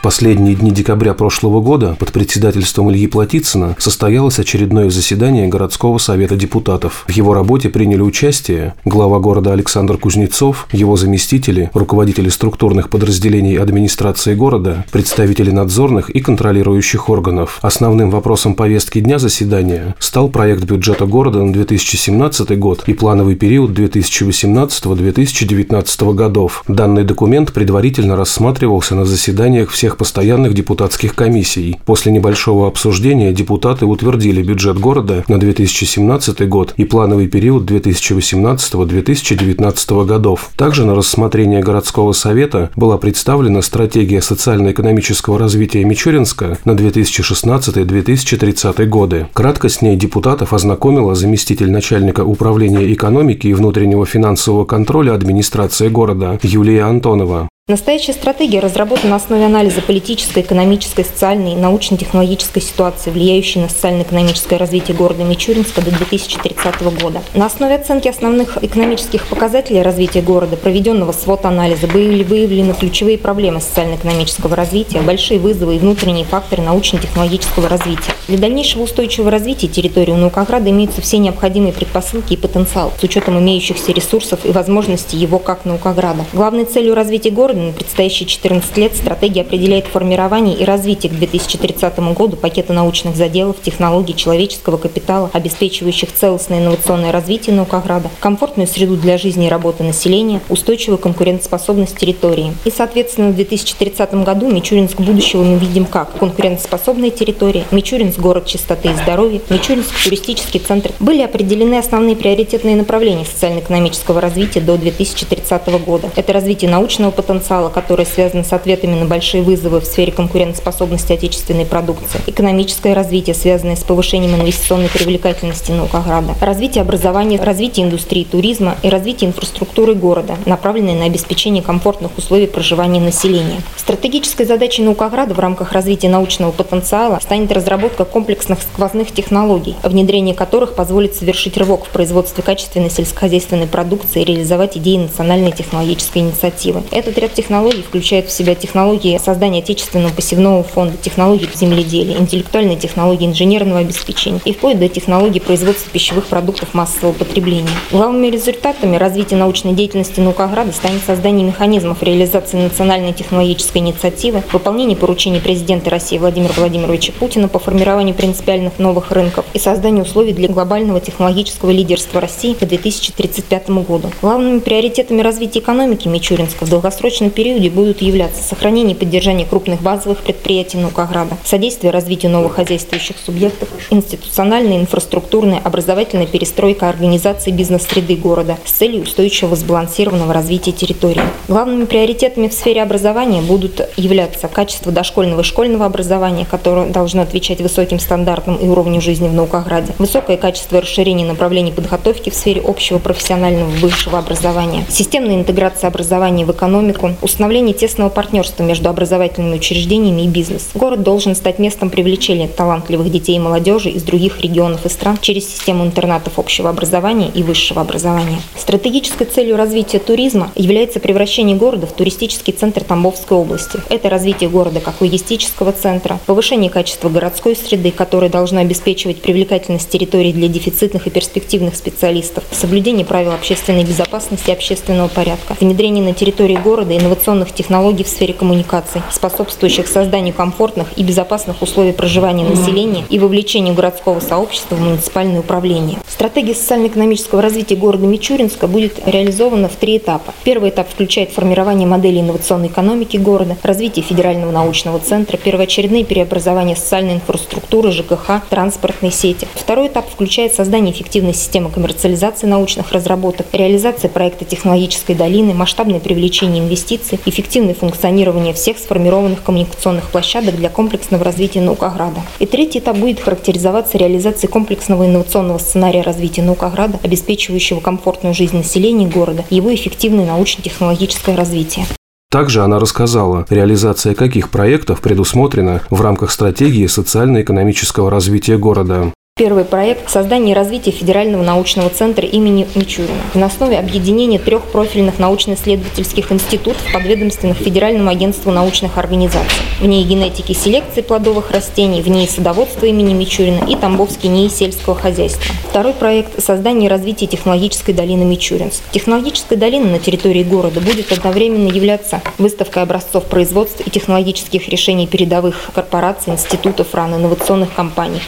В последние дни декабря прошлого года под председательством Ильи Платицына состоялось очередное заседание городского совета депутатов. В его работе приняли участие глава города Александр Кузнецов, его заместители, руководители структурных подразделений администрации города, представители надзорных и контролирующих органов. Основным вопросом повестки дня заседания стал проект бюджета города на 2017 год и плановый период 2018-2019 годов. Данный документ предварительно рассматривался на заседаниях всех всех постоянных депутатских комиссий. После небольшого обсуждения депутаты утвердили бюджет города на 2017 год и плановый период 2018-2019 годов. Также на рассмотрение городского совета была представлена стратегия социально-экономического развития Мичуринска на 2016-2030 годы. Кратко с ней депутатов ознакомила заместитель начальника управления экономики и внутреннего финансового контроля администрации города Юлия Антонова. Настоящая стратегия разработана на основе анализа политической, экономической, социальной и научно-технологической ситуации, влияющей на социально-экономическое развитие города Мичуринска до 2030 года. На основе оценки основных экономических показателей развития города, проведенного свод-анализа, были выявлены ключевые проблемы социально-экономического развития, большие вызовы и внутренние факторы научно-технологического развития. Для дальнейшего устойчивого развития территории у Наукограда имеются все необходимые предпосылки и потенциал с учетом имеющихся ресурсов и возможностей его как Наукограда. Главной целью развития города на предстоящие 14 лет стратегия определяет формирование и развитие к 2030 году пакета научных заделов, технологий, человеческого капитала, обеспечивающих целостное инновационное развитие Наукограда, комфортную среду для жизни и работы населения, устойчивую конкурентоспособность территории. И, соответственно, в 2030 году Мичуринск будущего мы видим как конкурентоспособная территория, Мичуринск – город чистоты и здоровья, Мичуринск – туристический центр. Были определены основные приоритетные направления социально-экономического развития до 2030 года. Это развитие научного потенциала, потенциала, который связан с ответами на большие вызовы в сфере конкурентоспособности отечественной продукции, экономическое развитие, связанное с повышением инвестиционной привлекательности Наукограда, развитие образования, развитие индустрии туризма и развитие инфраструктуры города, направленное на обеспечение комфортных условий проживания населения. Стратегической задачей Наукограда в рамках развития научного потенциала станет разработка комплексных сквозных технологий, внедрение которых позволит совершить рывок в производстве качественной сельскохозяйственной продукции и реализовать идеи национальной технологической инициативы. Этот ряд технологий включает в себя технологии создания отечественного пассивного фонда, технологии земледелия, интеллектуальные технологии инженерного обеспечения и вплоть до технологий производства пищевых продуктов массового потребления. Главными результатами развития научной деятельности Наукограда станет создание механизмов реализации национальной технологической инициативы, выполнение поручений президента России Владимира Владимировича Путина по формированию принципиальных новых рынков и создание условий для глобального технологического лидерства России к 2035 году. Главными приоритетами развития экономики Мичуринска в долгосрочном долгосрочном периоде будут являться сохранение и поддержание крупных базовых предприятий Наукограда, содействие развитию новых хозяйствующих субъектов, институциональная, инфраструктурная, образовательная перестройка организации бизнес-среды города с целью устойчивого сбалансированного развития территории. Главными приоритетами в сфере образования будут являться качество дошкольного и школьного образования, которое должно отвечать высоким стандартам и уровню жизни в Наукограде, высокое качество и расширение направлений подготовки в сфере общего профессионального высшего образования, системная интеграция образования в экономику, установление тесного партнерства между образовательными учреждениями и бизнесом. Город должен стать местом привлечения талантливых детей и молодежи из других регионов и стран через систему интернатов общего образования и высшего образования. Стратегической целью развития туризма является превращение города в туристический центр Тамбовской области. Это развитие города как логистического центра, повышение качества городской среды, которая должна обеспечивать привлекательность территории для дефицитных и перспективных специалистов, соблюдение правил общественной безопасности и общественного порядка, внедрение на территории города инновационных технологий в сфере коммуникаций, способствующих созданию комфортных и безопасных условий проживания населения и вовлечению городского сообщества в муниципальное управление. Стратегия социально-экономического развития города Мичуринска будет реализована в три этапа. Первый этап включает формирование модели инновационной экономики города, развитие федерального научного центра, первоочередные преобразования социальной инфраструктуры, ЖКХ, транспортной сети. Второй этап включает создание эффективной системы коммерциализации научных разработок, реализация проекта технологической долины, масштабное привлечение инвестиций инвестиций, эффективное функционирование всех сформированных коммуникационных площадок для комплексного развития Наукограда. И третий этап будет характеризоваться реализацией комплексного инновационного сценария развития Наукограда, обеспечивающего комфортную жизнь населения города и его эффективное научно-технологическое развитие. Также она рассказала, реализация каких проектов предусмотрена в рамках стратегии социально-экономического развития города. Первый проект – создание и развитие Федерального научного центра имени Мичурина на основе объединения трех профильных научно-исследовательских институтов, подведомственных Федеральному агентству научных организаций. В ней генетики селекции плодовых растений, в ней садоводство имени Мичурина и Тамбовский НИИ сельского хозяйства. Второй проект – создание и развитие технологической долины Мичуринск. Технологическая долина на территории города будет одновременно являться выставкой образцов производства и технологических решений передовых корпораций, институтов, ран, инновационных компаний,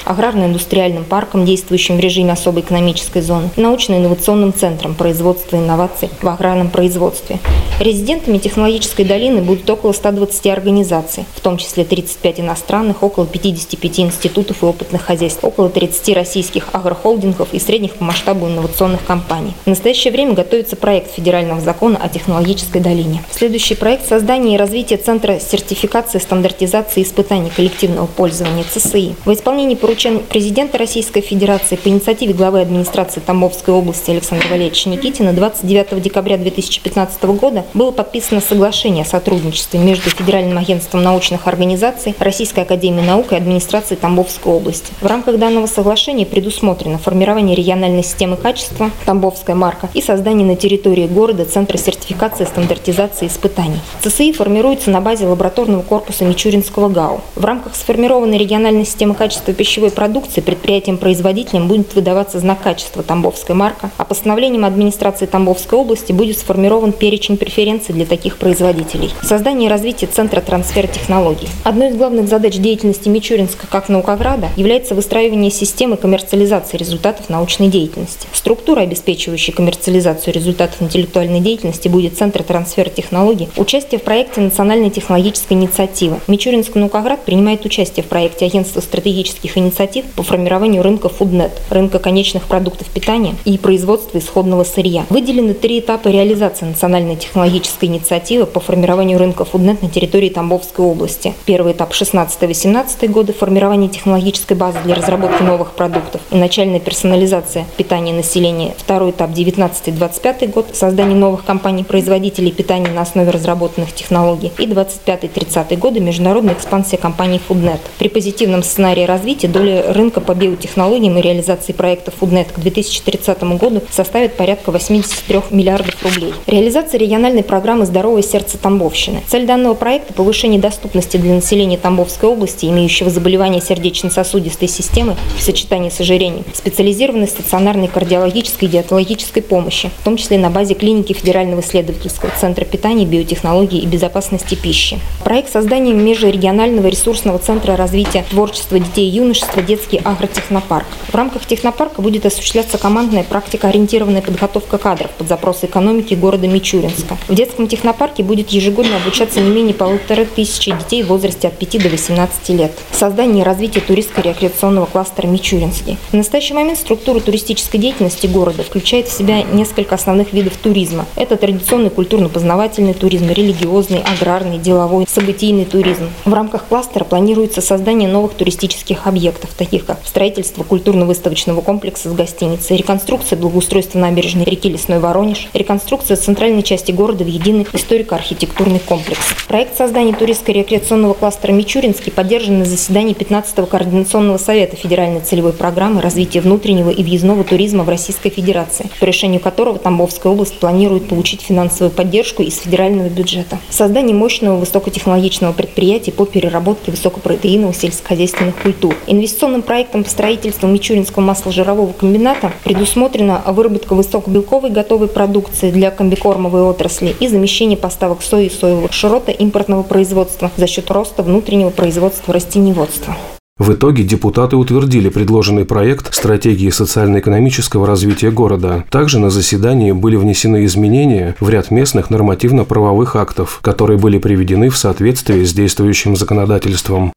аграрно-индустриальным парком, действующим в режиме особой экономической зоны, научно-инновационным центром производства и инноваций в аграрном производстве. Резидентами технологической долины будут около 120 организаций, в том числе 35 иностранных, около 55 институтов и опытных хозяйств, около 30 российских агрохолдингов и средних по масштабу инновационных компаний. В настоящее время готовится проект федерального закона о технологической долине. Следующий проект – создание и развитие Центра сертификации, стандартизации и испытаний коллективного пользования ЦСИ. В исполнении поручен президента Российской Федерации по инициативе главы администрации Тамбовской области Александра Валерьевича Никитина 29 декабря 2015 года было подписано соглашение о сотрудничестве между Федеральным агентством научных организаций, Российской академией наук и администрацией Тамбовской области. В рамках данного соглашения предусмотрено формирование региональной системы качества «Тамбовская марка» и создание на территории города Центра сертификации, стандартизации и испытаний. ЦСИ формируется на базе лабораторного корпуса Мичуринского ГАУ. В рамках сформированной региональной системы качества пищевой продукции предприятиям-производителям будет выдаваться знак качества «Тамбовская марка», а постановлением администрации Тамбовской области будет сформирован перечень преференций для таких производителей. Создание и развитие Центра трансфера технологий. Одной из главных задач деятельности Мичуринска как наукограда является выстраивание системы коммерциализации результатов научной деятельности. Структура, обеспечивающая коммерциализацию результатов интеллектуальной деятельности, будет Центр трансфера технологий. Участие в проекте национальной технологической инициативы. Мичуринск наукоград принимает участие в проекте Агентства стратегических инициатив по формированию рынка FoodNet, рынка конечных продуктов питания и производства исходного сырья. Выделены три этапа реализации национальной технологической инициативы по формированию рынка FoodNet на территории Тамбовской области. Первый этап 16-18 годы – формирование технологической базы для разработки новых продуктов и начальная персонализация питания населения. Второй этап 19-25 год – создание новых компаний-производителей питания на основе разработанных технологий. И 25-30 годы – международная экспансия компании FoodNet. При позитивном сценарии развития доля рынка по биотехнологиям и реализации проекта FoodNet к 2030 году составит порядка 83 миллиардов рублей. Реализация региональной программы «Здоровое сердце Тамбовщины». Цель данного проекта – повышение доступности для населения Тамбовской области, имеющего заболевания сердечно-сосудистой системы в сочетании с ожирением, специализированной стационарной кардиологической и диетологической помощи, в том числе на базе клиники Федерального исследовательского центра питания, биотехнологии и безопасности пищи. Проект создания межрегионального ресурсного центра развития творчества детей и юношества «Детский агротехнопарк». В рамках технопарка будет осуществляться командная практика ориентированная подготовка кадров под запросы экономики города Мичуринска. В детском технопарке будет ежегодно обучаться не менее полутора тысячи детей в возрасте от 5 до 18 лет. Создание и развитие туристско-рекреационного кластера Мичуринский. В настоящий момент структура туристической деятельности города включает в себя несколько основных видов туризма. Это традиционный культурно-познавательный туризм, религиозный, аграрный, деловой, событийный туризм. В рамках кластера планируется создание новых туристических объектов, таких как строительство культурно-выставочного комплекса с гостиницей, реконструкция благоустройства набережной реки Лесной Воронеж, реконструкция центральной части города в единый историко-архитектурный комплекс. Проект создания туристско-рекреационного кластера Мичуринский поддержан на заседании 15-го Координационного совета Федеральной целевой программы развития внутреннего и въездного туризма в Российской Федерации, по решению которого Тамбовская область планирует получить финансовую поддержку из федерального бюджета. Создание мощного высокотехнологичного предприятия по переработке высокопротеиновых сельскохозяйственных культур. Инвестиционным проектом по строительству Мичуринского масложирового комбината предусмотрена выработка высокобелковой готовой продукции для комбикормовой отрасли и замещение поставок сои и соевого широта импортного производства за счет роста внутреннего производства растениеводства. В итоге депутаты утвердили предложенный проект стратегии социально-экономического развития города. Также на заседании были внесены изменения в ряд местных нормативно-правовых актов, которые были приведены в соответствии с действующим законодательством.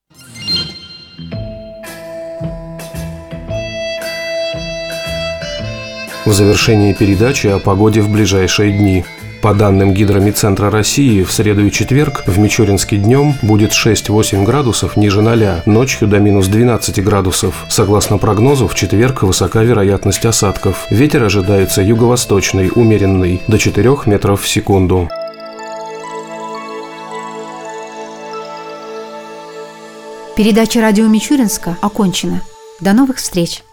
В завершении передачи о погоде в ближайшие дни. По данным Гидромедцентра России, в среду и четверг в Мичуринске днем будет 6-8 градусов ниже 0, ночью до минус 12 градусов. Согласно прогнозу, в четверг высока вероятность осадков. Ветер ожидается юго-восточный, умеренный, до 4 метров в секунду. Передача радио Мичуринска окончена. До новых встреч!